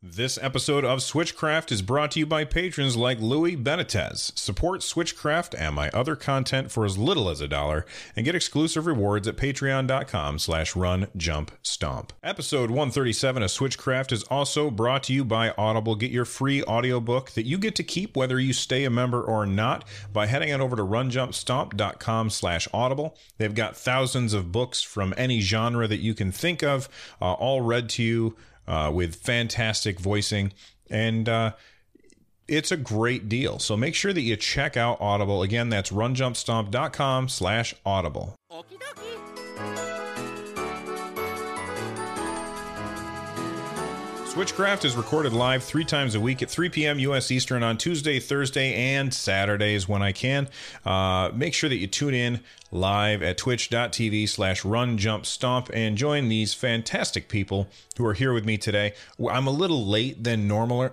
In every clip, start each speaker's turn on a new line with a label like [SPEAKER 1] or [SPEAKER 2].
[SPEAKER 1] This episode of Switchcraft is brought to you by patrons like Louis Benitez. Support Switchcraft and my other content for as little as a dollar and get exclusive rewards at patreon.com slash run jump stomp. Episode 137 of Switchcraft is also brought to you by Audible. Get your free audiobook that you get to keep whether you stay a member or not by heading on over to runjumpstomp.com slash audible. They've got thousands of books from any genre that you can think of, uh, all read to you uh, with fantastic voicing. And uh, it's a great deal. So make sure that you check out audible. Again that's runjumpstomp.com slash audible Switchcraft is recorded live three times a week at 3 p.m. U.S. Eastern on Tuesday, Thursday, and Saturdays when I can. Uh, make sure that you tune in live at twitch.tv slash run jump stomp and join these fantastic people who are here with me today. I'm a little late than normal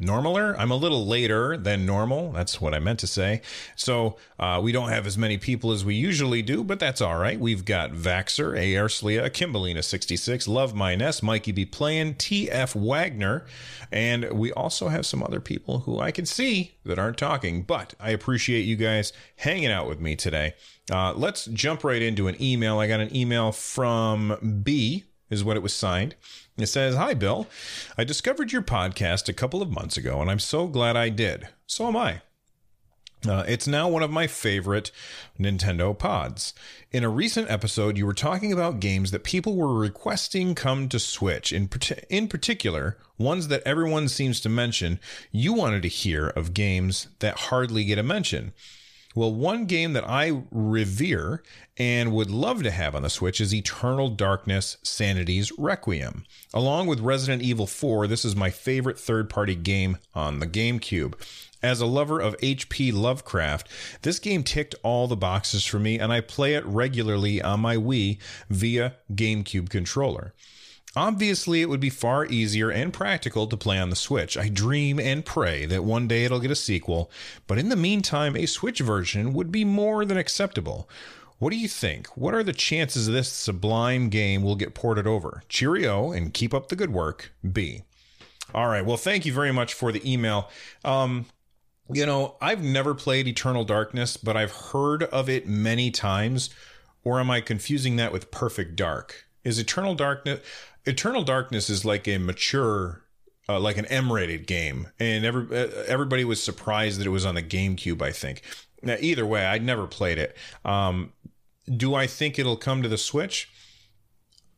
[SPEAKER 1] normaler. I'm a little later than normal. That's what I meant to say. So uh, we don't have as many people as we usually do, but that's all right. We've got Vaxer, A.R. Slia, Kimbalina66, Love My Nest, Mikey B. Playing, T.F. Wagner, and we also have some other people who I can see that aren't talking, but I appreciate you guys hanging out with me today. Uh, let's jump right into an email. I got an email from B, is what it was signed. It says, Hi, Bill. I discovered your podcast a couple of months ago, and I'm so glad I did. So am I. Uh, it's now one of my favorite Nintendo pods. In a recent episode, you were talking about games that people were requesting come to Switch. In, in particular, ones that everyone seems to mention. You wanted to hear of games that hardly get a mention. Well, one game that I revere and would love to have on the Switch is Eternal Darkness Sanity's Requiem. Along with Resident Evil 4, this is my favorite third party game on the GameCube. As a lover of H.P. Lovecraft, this game ticked all the boxes for me, and I play it regularly on my Wii via GameCube controller. Obviously, it would be far easier and practical to play on the Switch. I dream and pray that one day it'll get a sequel, but in the meantime, a Switch version would be more than acceptable. What do you think? What are the chances this sublime game will get ported over? Cheerio and keep up the good work. B. All right. Well, thank you very much for the email. Um, you know, I've never played Eternal Darkness, but I've heard of it many times. Or am I confusing that with Perfect Dark? Is Eternal Darkness Eternal Darkness is like a mature, uh, like an M-rated game, and every uh, everybody was surprised that it was on the GameCube. I think. Now, either way, I'd never played it. Um, do I think it'll come to the Switch?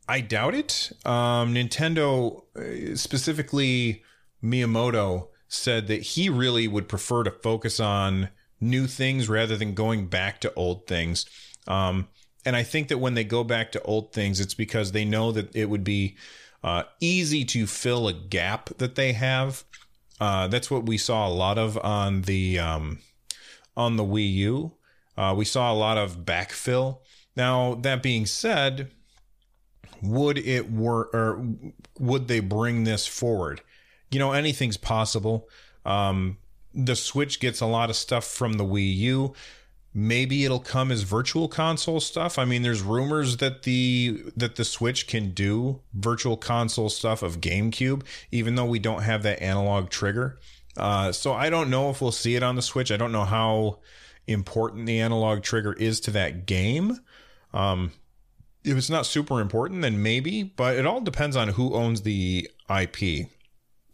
[SPEAKER 1] I doubt it. Um, Nintendo, uh, specifically Miyamoto, said that he really would prefer to focus on new things rather than going back to old things. Um, and I think that when they go back to old things, it's because they know that it would be uh, easy to fill a gap that they have. Uh, that's what we saw a lot of on the um, on the Wii U. Uh, we saw a lot of backfill. Now that being said, would it work or would they bring this forward? You know, anything's possible. Um, the Switch gets a lot of stuff from the Wii U. Maybe it'll come as virtual console stuff. I mean, there's rumors that the that the Switch can do virtual console stuff of GameCube, even though we don't have that analog trigger. Uh, so I don't know if we'll see it on the Switch. I don't know how important the analog trigger is to that game. Um, if it's not super important, then maybe, but it all depends on who owns the IP.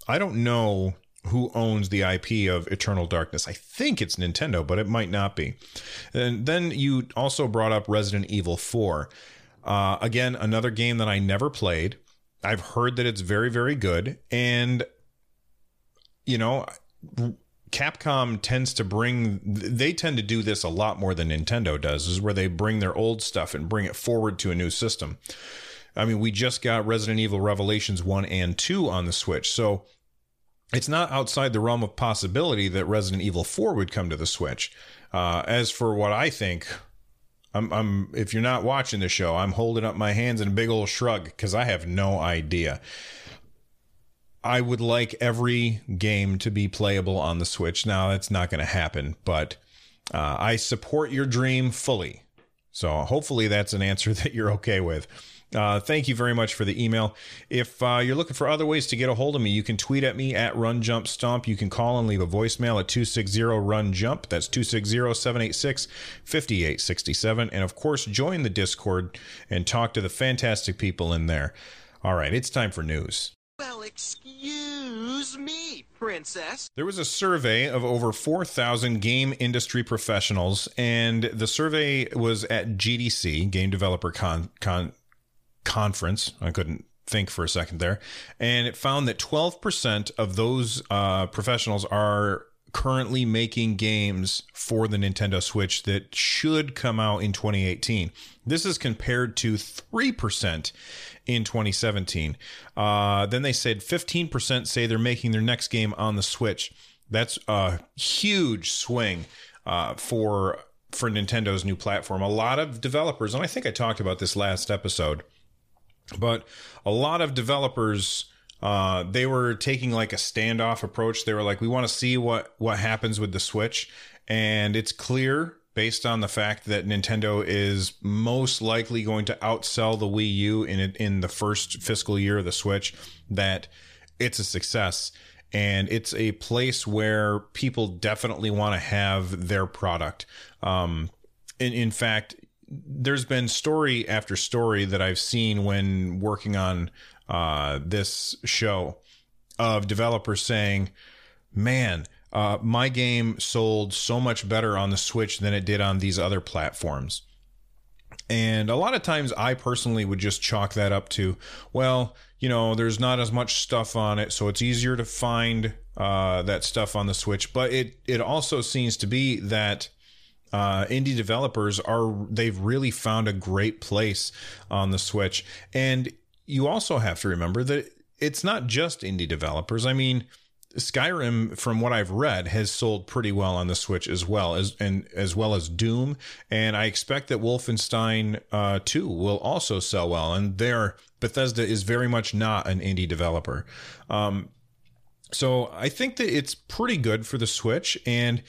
[SPEAKER 1] I don't know who owns the IP of Eternal Darkness. I think it's Nintendo, but it might not be. And then you also brought up Resident Evil 4. Uh, again, another game that I never played. I've heard that it's very, very good. And, you know, Capcom tends to bring, they tend to do this a lot more than Nintendo does, is where they bring their old stuff and bring it forward to a new system. I mean, we just got Resident Evil Revelations 1 and 2 on the Switch. So, it's not outside the realm of possibility that Resident Evil 4 would come to the Switch. Uh, as for what I think, I'm, I'm if you're not watching the show, I'm holding up my hands in a big old shrug because I have no idea. I would like every game to be playable on the Switch. Now that's not going to happen, but uh, I support your dream fully. So hopefully that's an answer that you're okay with. Uh, thank you very much for the email. If uh, you're looking for other ways to get a hold of me, you can tweet at me at Run Jump Stomp. You can call and leave a voicemail at 260 Run Jump. That's 260 786 5867. And of course, join the Discord and talk to the fantastic people in there. All right, it's time for news.
[SPEAKER 2] Well, excuse me, princess.
[SPEAKER 1] There was a survey of over 4,000 game industry professionals, and the survey was at GDC, Game Developer Con, Con conference. I couldn't think for a second there. And it found that 12% of those uh, professionals are currently making games for the Nintendo Switch that should come out in 2018. This is compared to 3% in 2017. Uh, then they said 15% say they're making their next game on the Switch. That's a huge swing uh, for for Nintendo's new platform. A lot of developers, and I think I talked about this last episode, but a lot of developers uh, they were taking like a standoff approach. They were like, we want to see what what happens with the Switch, and it's clear based on the fact that Nintendo is most likely going to outsell the Wii U in in the first fiscal year of the Switch that it's a success and it's a place where people definitely want to have their product. Um, in, in fact, there's been story after story that I've seen when working on uh, this show of developers saying, "Man, uh, my game sold so much better on the Switch than it did on these other platforms." And a lot of times, I personally would just chalk that up to, well, you know, there's not as much stuff on it, so it's easier to find uh, that stuff on the Switch. But it it also seems to be that uh, indie developers are they've really found a great place on the Switch, and you also have to remember that it's not just indie developers. I mean, Skyrim, from what I've read, has sold pretty well on the Switch as well as and as well as Doom, and I expect that Wolfenstein uh, 2 will also sell well. And there, Bethesda is very much not an indie developer, um, so I think that it's pretty good for the Switch and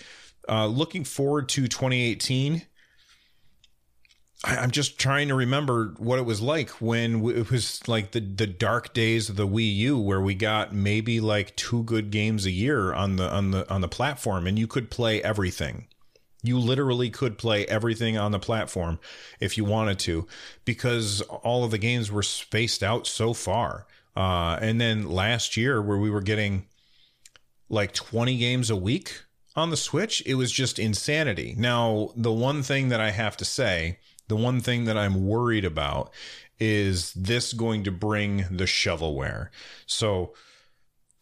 [SPEAKER 1] uh, looking forward to 2018. I, I'm just trying to remember what it was like when it was like the the dark days of the Wii U, where we got maybe like two good games a year on the on the on the platform, and you could play everything. You literally could play everything on the platform if you wanted to, because all of the games were spaced out so far. Uh, and then last year, where we were getting like 20 games a week on the Switch, it was just insanity. Now, the one thing that I have to say, the one thing that I'm worried about is this going to bring the shovelware. So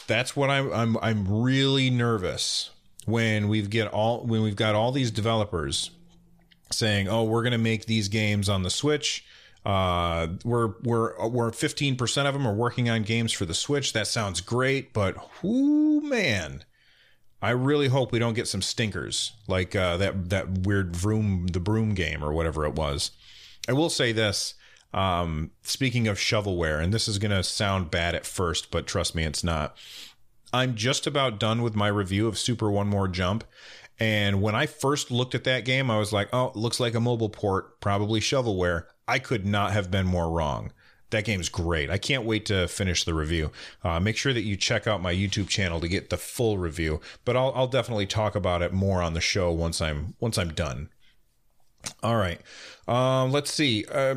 [SPEAKER 1] that's what I'm I'm I'm really nervous when we've get all when we've got all these developers saying, "Oh, we're going to make these games on the Switch." Uh, we're we're we're 15% of them are working on games for the Switch. That sounds great, but whoo man, I really hope we don't get some stinkers like uh, that that weird vroom the broom game or whatever it was. I will say this. Um, speaking of shovelware, and this is going to sound bad at first, but trust me, it's not. I'm just about done with my review of Super One More Jump. And when I first looked at that game, I was like, oh, looks like a mobile port, probably shovelware. I could not have been more wrong that game's great. I can't wait to finish the review. Uh, make sure that you check out my YouTube channel to get the full review. But I'll, I'll definitely talk about it more on the show once I'm once I'm done. All right, um, let's see. Uh,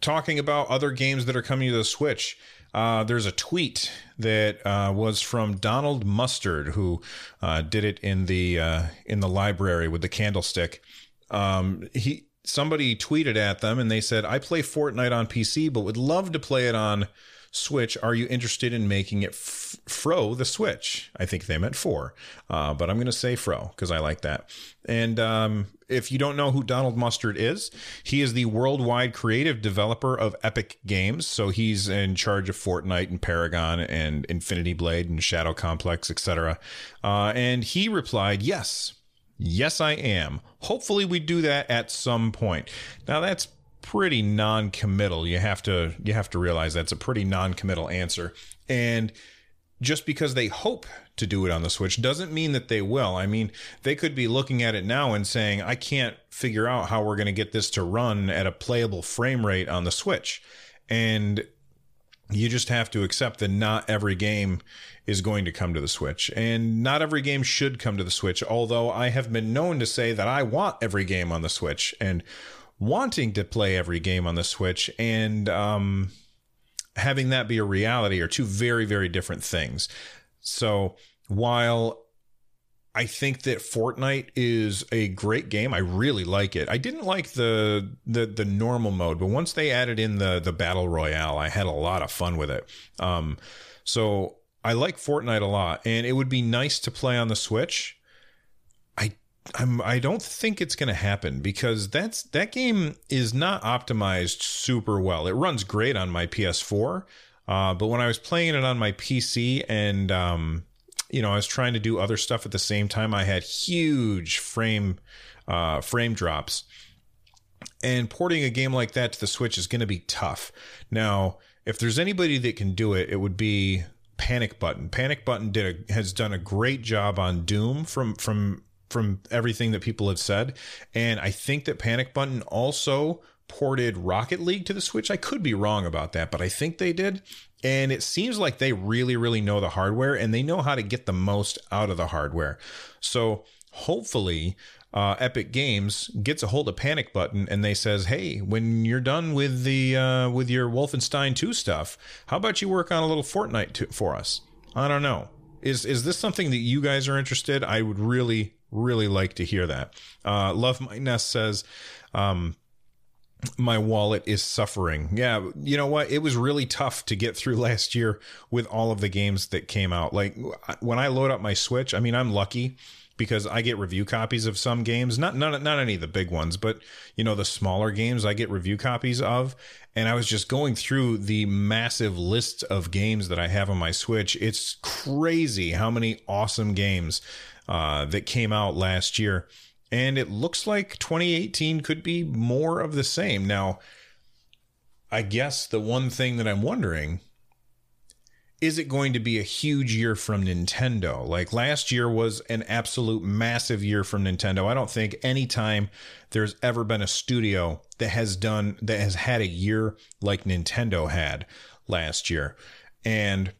[SPEAKER 1] talking about other games that are coming to the Switch. Uh, there's a tweet that uh, was from Donald Mustard, who uh, did it in the uh, in the library with the candlestick. Um, he somebody tweeted at them and they said, I play Fortnite on PC, but would love to play it on Switch, are you interested in making it f- Fro the Switch? I think they meant four, uh, but I'm going to say Fro because I like that. And um, if you don't know who Donald Mustard is, he is the worldwide creative developer of Epic Games. So he's in charge of Fortnite and Paragon and Infinity Blade and Shadow Complex, etc. Uh, and he replied, "Yes." Yes, I am. Hopefully, we do that at some point. Now, that's pretty non-committal. You have to you have to realize that's a pretty non-committal answer. And just because they hope to do it on the Switch doesn't mean that they will. I mean, they could be looking at it now and saying, "I can't figure out how we're going to get this to run at a playable frame rate on the Switch." And you just have to accept that not every game is going to come to the Switch, and not every game should come to the Switch. Although I have been known to say that I want every game on the Switch, and wanting to play every game on the Switch and um, having that be a reality are two very, very different things. So while I think that Fortnite is a great game. I really like it. I didn't like the the the normal mode, but once they added in the the battle royale, I had a lot of fun with it. Um, so I like Fortnite a lot, and it would be nice to play on the Switch. I I'm I don't think it's going to happen because that's that game is not optimized super well. It runs great on my PS4, uh, but when I was playing it on my PC and um, you know I was trying to do other stuff at the same time, I had huge frame uh, frame drops. And porting a game like that to the Switch is going to be tough. Now, if there's anybody that can do it, it would be Panic Button. Panic Button did a, has done a great job on Doom from from from everything that people have said. And I think that Panic Button also ported Rocket League to the Switch. I could be wrong about that, but I think they did. And it seems like they really, really know the hardware and they know how to get the most out of the hardware. So hopefully, uh, Epic Games gets a hold of Panic Button and they says, "Hey, when you're done with the uh, with your Wolfenstein 2 stuff, how about you work on a little Fortnite to, for us?" I don't know. Is is this something that you guys are interested? I would really really like to hear that. Uh, Love My Nest says, um, my wallet is suffering. Yeah, you know what? It was really tough to get through last year with all of the games that came out. Like when I load up my Switch, I mean, I'm lucky because I get review copies of some games, not not not any of the big ones, but you know the smaller games I get review copies of. And I was just going through the massive list of games that I have on my Switch. It's crazy how many awesome games uh, that came out last year. And it looks like 2018 could be more of the same. Now, I guess the one thing that I'm wondering is it going to be a huge year from Nintendo? Like last year was an absolute massive year from Nintendo. I don't think anytime there's ever been a studio that has done that has had a year like Nintendo had last year. And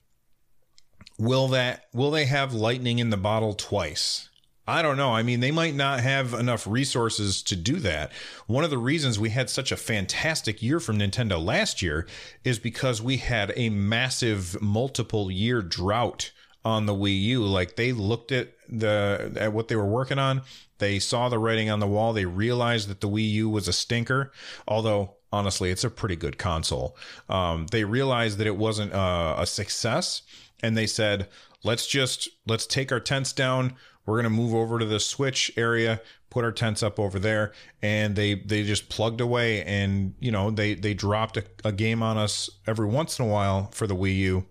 [SPEAKER 1] will that will they have lightning in the bottle twice? I don't know. I mean, they might not have enough resources to do that. One of the reasons we had such a fantastic year from Nintendo last year is because we had a massive multiple year drought on the Wii U. Like they looked at the at what they were working on, they saw the writing on the wall, they realized that the Wii U was a stinker, although honestly, it's a pretty good console. Um, they realized that it wasn't a, a success and they said, let's just let's take our tents down. We're gonna move over to the Switch area, put our tents up over there, and they they just plugged away. And you know they they dropped a, a game on us every once in a while for the Wii U,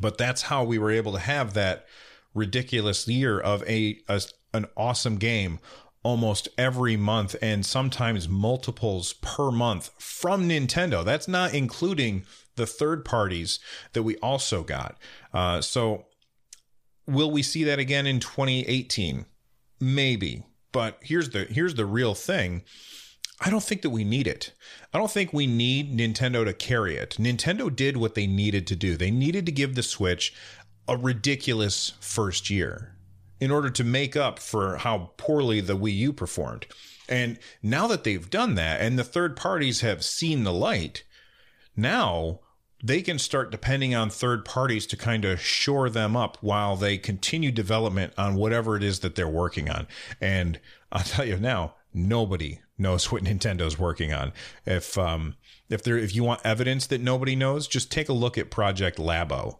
[SPEAKER 1] but that's how we were able to have that ridiculous year of a, a an awesome game almost every month and sometimes multiples per month from Nintendo. That's not including the third parties that we also got. Uh, so, will we see that again in 2018? Maybe. But here's the here's the real thing. I don't think that we need it. I don't think we need Nintendo to carry it. Nintendo did what they needed to do. They needed to give the Switch a ridiculous first year in order to make up for how poorly the Wii U performed. And now that they've done that and the third parties have seen the light, now they can start depending on third parties to kind of shore them up while they continue development on whatever it is that they're working on. And I'll tell you now, nobody, knows what Nintendo's working on. If um if there if you want evidence that nobody knows, just take a look at Project Labo.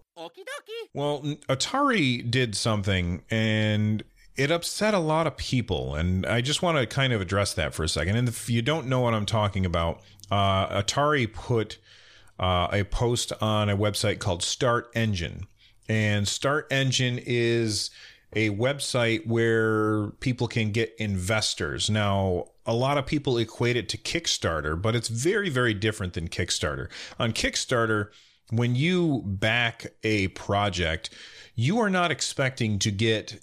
[SPEAKER 1] Well, Atari did something and it upset a lot of people and I just want to kind of address that for a second. And if you don't know what I'm talking about, uh, Atari put uh, a post on a website called Start Engine. And Start Engine is a website where people can get investors. Now, a lot of people equate it to Kickstarter, but it's very, very different than Kickstarter. On Kickstarter, when you back a project, you are not expecting to get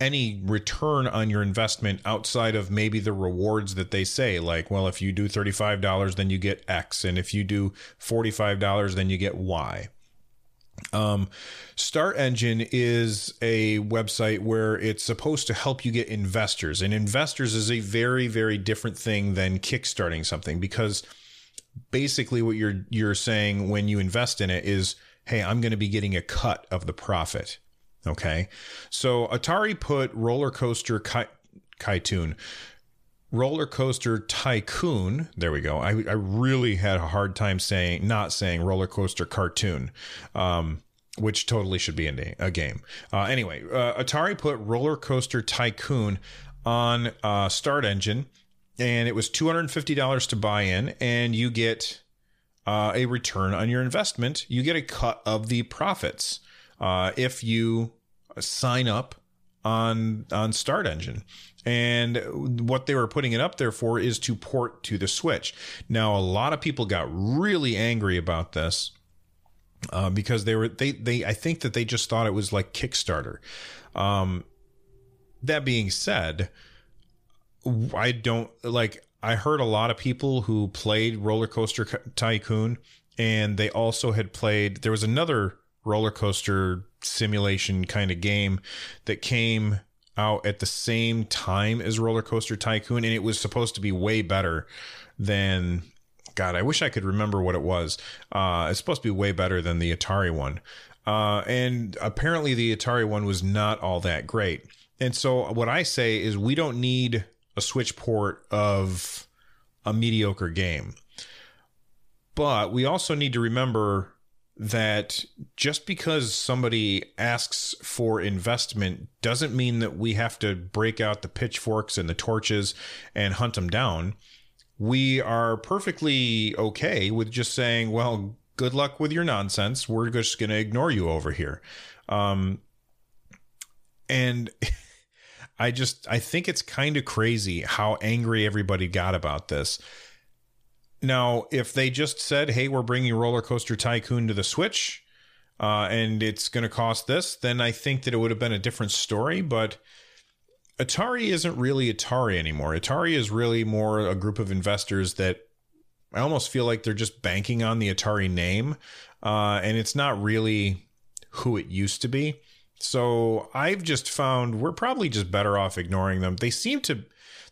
[SPEAKER 1] any return on your investment outside of maybe the rewards that they say like well if you do $35 then you get x and if you do $45 then you get y. Um, Start Engine is a website where it's supposed to help you get investors, and investors is a very, very different thing than kickstarting something because basically what you're you're saying when you invest in it is, hey, I'm going to be getting a cut of the profit. Okay. So Atari put Roller Coaster Ki- Kytoon. Roller Coaster Tycoon. There we go. I, I really had a hard time saying, not saying Roller Coaster Cartoon, um, which totally should be a game. Uh, anyway, uh, Atari put Roller Coaster Tycoon on uh, Start Engine, and it was $250 to buy in, and you get uh, a return on your investment. You get a cut of the profits uh, if you sign up on on Start Engine. And what they were putting it up there for is to port to the Switch. Now, a lot of people got really angry about this uh, because they were they they I think that they just thought it was like Kickstarter. Um, that being said, I don't like. I heard a lot of people who played Roller Coaster Tycoon, and they also had played. There was another roller coaster simulation kind of game that came out at the same time as Roller Coaster Tycoon, and it was supposed to be way better than. God, I wish I could remember what it was. Uh, it's supposed to be way better than the Atari one. Uh, and apparently the Atari one was not all that great. And so what I say is we don't need a Switch port of a mediocre game. But we also need to remember that just because somebody asks for investment doesn't mean that we have to break out the pitchforks and the torches and hunt them down. We are perfectly okay with just saying, well, good luck with your nonsense. We're just going to ignore you over here. Um, and I just, I think it's kind of crazy how angry everybody got about this. Now, if they just said, "Hey, we're bringing Roller Coaster Tycoon to the Switch," uh, and it's going to cost this, then I think that it would have been a different story. But Atari isn't really Atari anymore. Atari is really more a group of investors that I almost feel like they're just banking on the Atari name, uh, and it's not really who it used to be. So I've just found we're probably just better off ignoring them. They seem to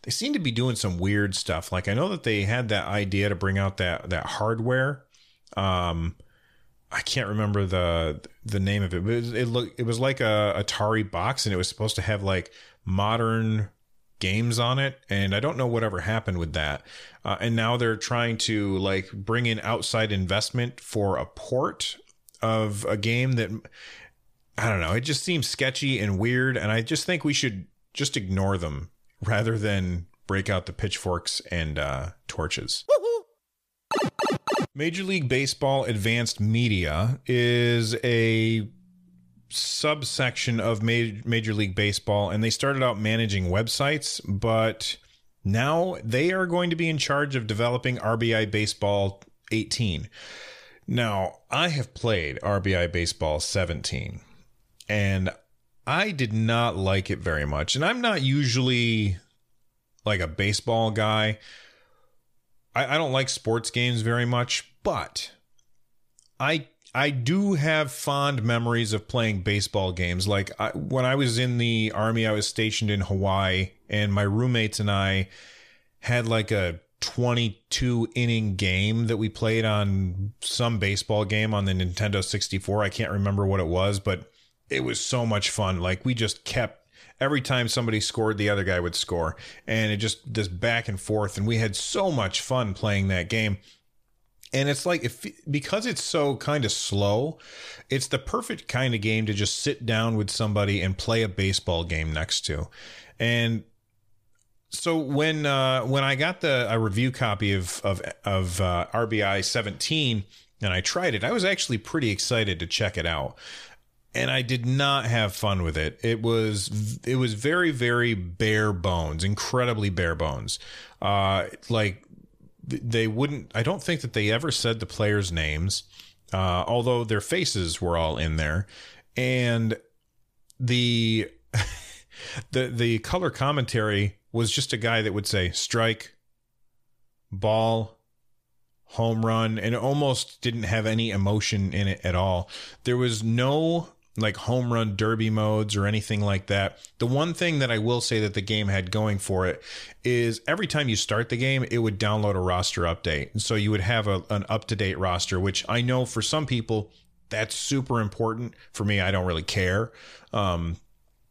[SPEAKER 1] they seem to be doing some weird stuff. Like I know that they had that idea to bring out that that hardware. Um, I can't remember the the name of it, but it, looked it was like a Atari box, and it was supposed to have like modern games on it and i don't know whatever happened with that uh, and now they're trying to like bring in outside investment for a port of a game that i don't know it just seems sketchy and weird and i just think we should just ignore them rather than break out the pitchforks and uh, torches. Major League Baseball Advanced Media is a subsection of Major League Baseball, and they started out managing websites, but now they are going to be in charge of developing RBI Baseball 18. Now, I have played RBI Baseball 17, and I did not like it very much. And I'm not usually like a baseball guy. I, I don't like sports games very much, but I I do have fond memories of playing baseball games. Like I, when I was in the army, I was stationed in Hawaii, and my roommates and I had like a 22 inning game that we played on some baseball game on the Nintendo 64. I can't remember what it was, but it was so much fun. Like we just kept every time somebody scored, the other guy would score, and it just this back and forth. And we had so much fun playing that game. And it's like if because it's so kind of slow, it's the perfect kind of game to just sit down with somebody and play a baseball game next to. And so when uh, when I got the a review copy of of of uh, RBI 17 and I tried it, I was actually pretty excited to check it out. And I did not have fun with it. It was it was very very bare bones, incredibly bare bones. Uh, like they wouldn't i don't think that they ever said the players names uh, although their faces were all in there and the the the color commentary was just a guy that would say strike ball home run and it almost didn't have any emotion in it at all there was no like home run derby modes or anything like that. The one thing that I will say that the game had going for it is every time you start the game, it would download a roster update. So you would have a, an up to date roster, which I know for some people that's super important. For me, I don't really care um,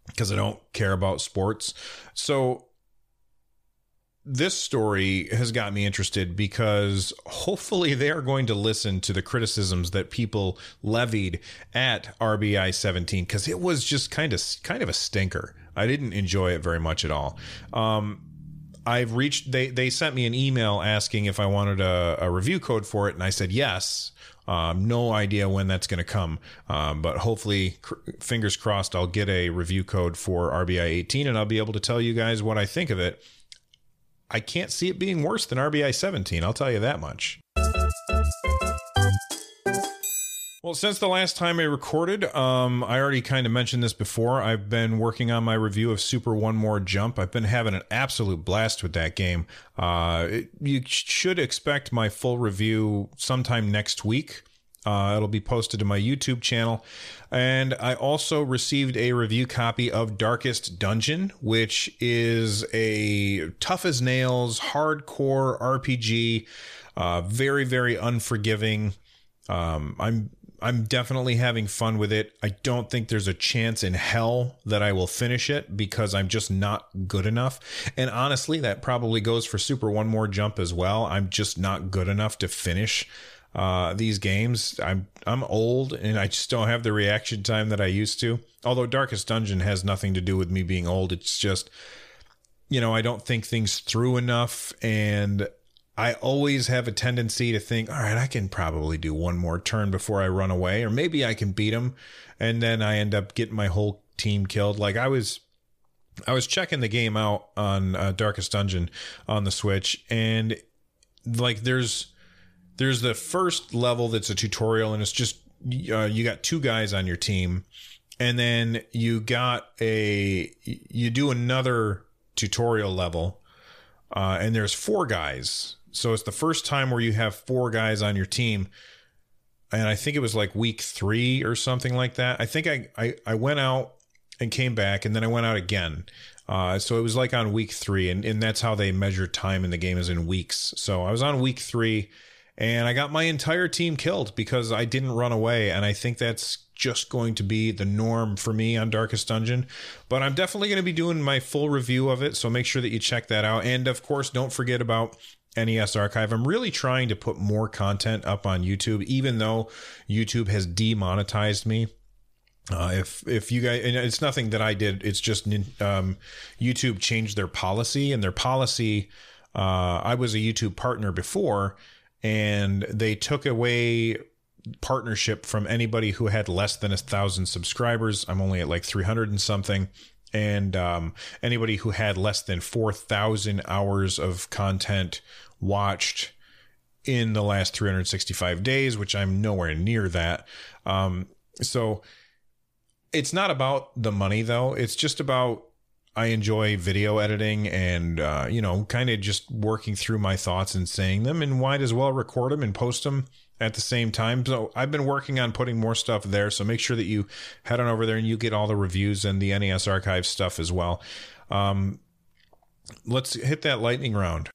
[SPEAKER 1] because I don't care about sports. So this story has got me interested because hopefully they are going to listen to the criticisms that people levied at RBI 17 because it was just kind of kind of a stinker. I didn't enjoy it very much at all. Um, I've reached they they sent me an email asking if I wanted a, a review code for it, and I said yes. Um, no idea when that's going to come, um, but hopefully, cr- fingers crossed, I'll get a review code for RBI 18, and I'll be able to tell you guys what I think of it I can't see it being worse than RBI 17. I'll tell you that much. Well, since the last time I recorded, um, I already kind of mentioned this before. I've been working on my review of Super One More Jump. I've been having an absolute blast with that game. Uh, it, you should expect my full review sometime next week. Uh, it'll be posted to my YouTube channel. And I also received a review copy of Darkest Dungeon, which is a tough as nails, hardcore RPG, uh, very, very unforgiving. Um, I'm I'm definitely having fun with it. I don't think there's a chance in hell that I will finish it because I'm just not good enough. And honestly, that probably goes for Super One More Jump as well. I'm just not good enough to finish uh, these games. I'm I'm old and I just don't have the reaction time that I used to. Although Darkest Dungeon has nothing to do with me being old. It's just you know, I don't think things through enough and I always have a tendency to think, all right, I can probably do one more turn before I run away, or maybe I can beat him, and then I end up getting my whole team killed. Like I was, I was checking the game out on uh, Darkest Dungeon on the Switch, and like there's there's the first level that's a tutorial, and it's just uh, you got two guys on your team, and then you got a you do another tutorial level, uh, and there's four guys. So it's the first time where you have four guys on your team, and I think it was like week three or something like that. I think I I, I went out and came back, and then I went out again. Uh, so it was like on week three, and, and that's how they measure time in the game is in weeks. So I was on week three, and I got my entire team killed because I didn't run away. And I think that's just going to be the norm for me on Darkest Dungeon. But I'm definitely going to be doing my full review of it. So make sure that you check that out. And of course, don't forget about NES Archive. I'm really trying to put more content up on YouTube, even though YouTube has demonetized me. Uh, if if you guys, and it's nothing that I did. It's just um, YouTube changed their policy, and their policy. Uh, I was a YouTube partner before, and they took away partnership from anybody who had less than a thousand subscribers. I'm only at like 300 and something. And um, anybody who had less than 4,000 hours of content watched in the last 365 days, which I'm nowhere near that. Um, so it's not about the money though. It's just about I enjoy video editing and, uh, you know, kind of just working through my thoughts and saying them and might as well record them and post them at the same time. So I've been working on putting more stuff there. So make sure that you head on over there and you get all the reviews and the NES archive stuff as well. Um, let's hit that lightning round.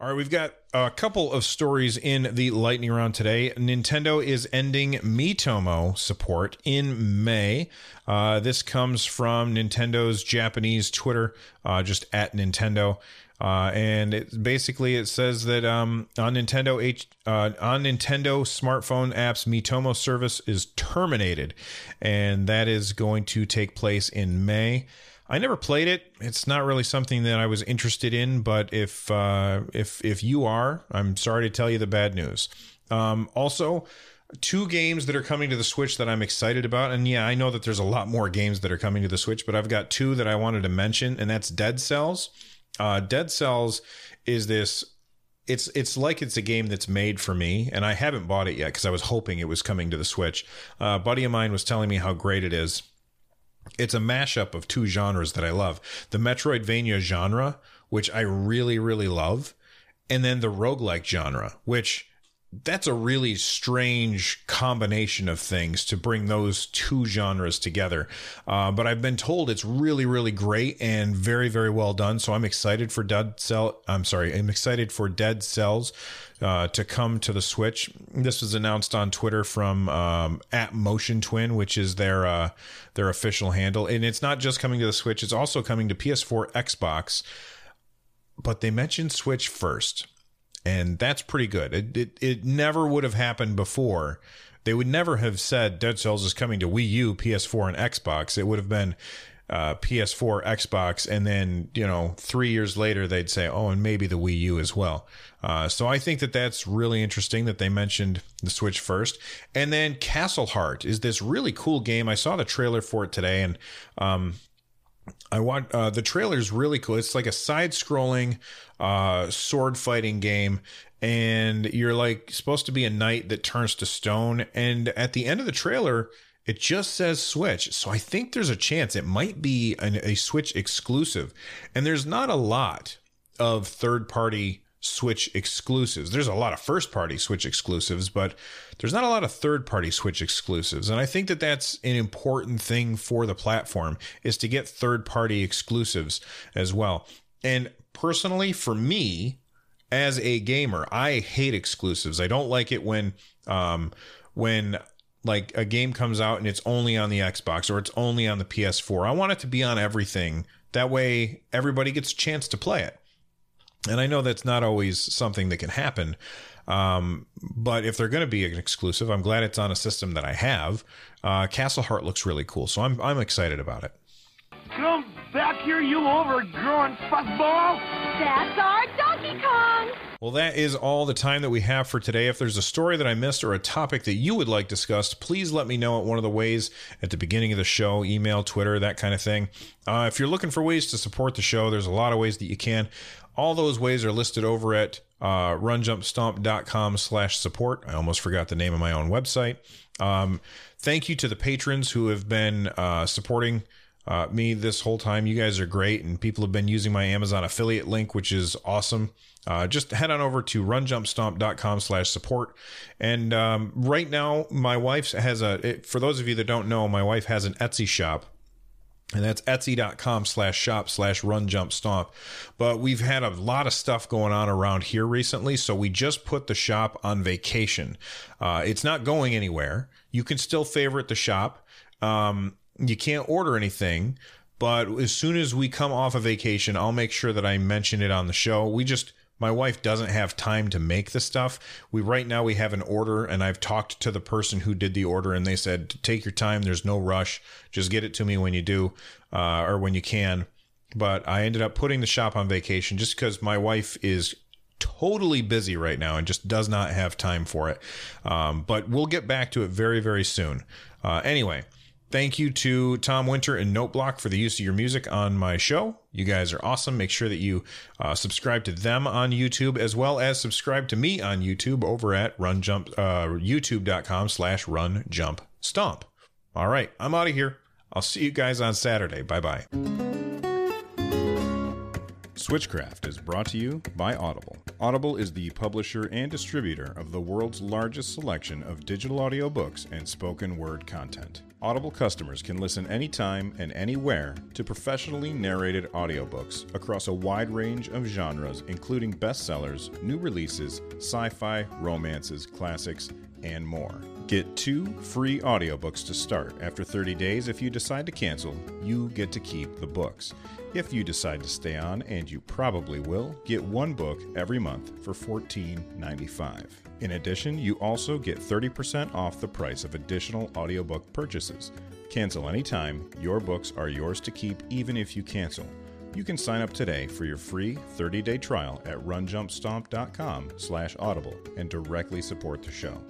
[SPEAKER 1] All right, we've got a couple of stories in the lightning round today. Nintendo is ending Miitomo support in May. Uh, this comes from Nintendo's Japanese Twitter, uh, just at Nintendo. Uh, and it basically it says that um, on Nintendo H, uh, on Nintendo smartphone apps, Miitomo service is terminated, and that is going to take place in May. I never played it. It's not really something that I was interested in. But if uh, if if you are, I'm sorry to tell you the bad news. Um, also, two games that are coming to the Switch that I'm excited about. And yeah, I know that there's a lot more games that are coming to the Switch, but I've got two that I wanted to mention, and that's Dead Cells. Uh, Dead Cells is this. It's it's like it's a game that's made for me, and I haven't bought it yet because I was hoping it was coming to the Switch. Uh, a buddy of mine was telling me how great it is it's a mashup of two genres that I love. The Metroidvania genre, which I really, really love, and then the roguelike genre, which that's a really strange combination of things to bring those two genres together. Uh, but I've been told it's really, really great and very, very well done. So I'm excited for Dead Cell. I'm sorry, I'm excited for Dead Cells uh, to come to the Switch. This was announced on Twitter from um, at Motion Twin, which is their uh, their official handle, and it's not just coming to the Switch; it's also coming to PS4, Xbox. But they mentioned Switch first and that's pretty good. It, it it never would have happened before. They would never have said Dead Cells is coming to Wii U, PS4, and Xbox. It would have been uh, PS4, Xbox, and then you know three years later they'd say, oh, and maybe the Wii U as well. Uh, so I think that that's really interesting that they mentioned the Switch first, and then Castle Heart is this really cool game. I saw the trailer for it today, and um, I want uh, the trailer is really cool. It's like a side-scrolling uh, sword fighting game, and you're like supposed to be a knight that turns to stone. And at the end of the trailer, it just says Switch. So I think there's a chance it might be an, a Switch exclusive. And there's not a lot of third-party Switch exclusives. There's a lot of first party Switch exclusives, but there's not a lot of third party Switch exclusives. And I think that that's an important thing for the platform is to get third party exclusives as well. And personally, for me, as a gamer, I hate exclusives. I don't like it when, um, when like a game comes out and it's only on the Xbox or it's only on the PS4. I want it to be on everything. That way everybody gets a chance to play it. And I know that's not always something that can happen. Um, but if they're going to be an exclusive, I'm glad it's on a system that I have. Uh, Castle Heart looks really cool, so I'm I'm excited about it.
[SPEAKER 3] Come back here, you overgrown fuckball!
[SPEAKER 4] That's our Donkey Kong!
[SPEAKER 1] Well, that is all the time that we have for today. If there's a story that I missed or a topic that you would like discussed, please let me know at one of the ways at the beginning of the show, email, Twitter, that kind of thing. Uh, if you're looking for ways to support the show, there's a lot of ways that you can. All those ways are listed over at uh, runjumpstomp.com slash support. I almost forgot the name of my own website. Um, thank you to the patrons who have been uh, supporting uh, me this whole time. You guys are great, and people have been using my Amazon affiliate link, which is awesome. Uh, just head on over to runjumpstomp.com slash support. And um, right now, my wife has a, it, for those of you that don't know, my wife has an Etsy shop and that's etsy.com slash shop slash run jump stomp. But we've had a lot of stuff going on around here recently so we just put the shop on vacation. Uh, it's not going anywhere. You can still favorite the shop. Um, you can't order anything but as soon as we come off a of vacation i'll make sure that i mention it on the show. We just my wife doesn't have time to make the stuff. We right now we have an order and I've talked to the person who did the order and they said take your time, there's no rush. Just get it to me when you do uh, or when you can. But I ended up putting the shop on vacation just because my wife is totally busy right now and just does not have time for it. Um, but we'll get back to it very, very soon. Uh, anyway, Thank you to Tom Winter and Noteblock for the use of your music on my show. You guys are awesome. Make sure that you uh, subscribe to them on YouTube as well as subscribe to me on YouTube over at Run Jump uh, YouTube.com slash Run Jump Stomp. All right, I'm out of here. I'll see you guys on Saturday. Bye bye. Switchcraft is brought to you by Audible. Audible is the publisher and distributor of the world's largest selection of digital audiobooks and spoken word content. Audible customers can listen anytime and anywhere to professionally narrated audiobooks across a wide range of genres, including bestsellers, new releases, sci fi, romances, classics, and more. Get two free audiobooks to start. After 30 days, if you decide to cancel, you get to keep the books. If you decide to stay on, and you probably will, get one book every month for $14.95. In addition, you also get 30% off the price of additional audiobook purchases. Cancel anytime, your books are yours to keep even if you cancel. You can sign up today for your free 30-day trial at runjumpstomp.com slash audible and directly support the show.